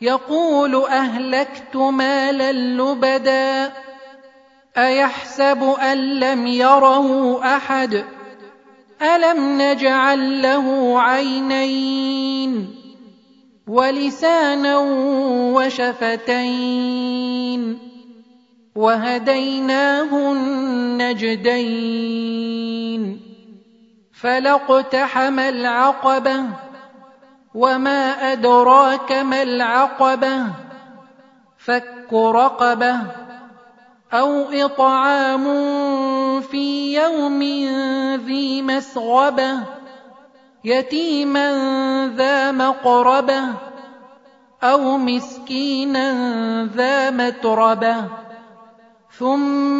يقول أهلكت مالا لبدا أيحسب أن لم يره أحد؟ ألم نجعل له عينين ولسانا وشفتين وهديناه النجدين فلاقتحم العقبة وما ادراك ما العقبه فك رقبه أو اطعام في يوم ذي مسغبه يتيما ذا مقربه أو مسكينا ذا متربه ثم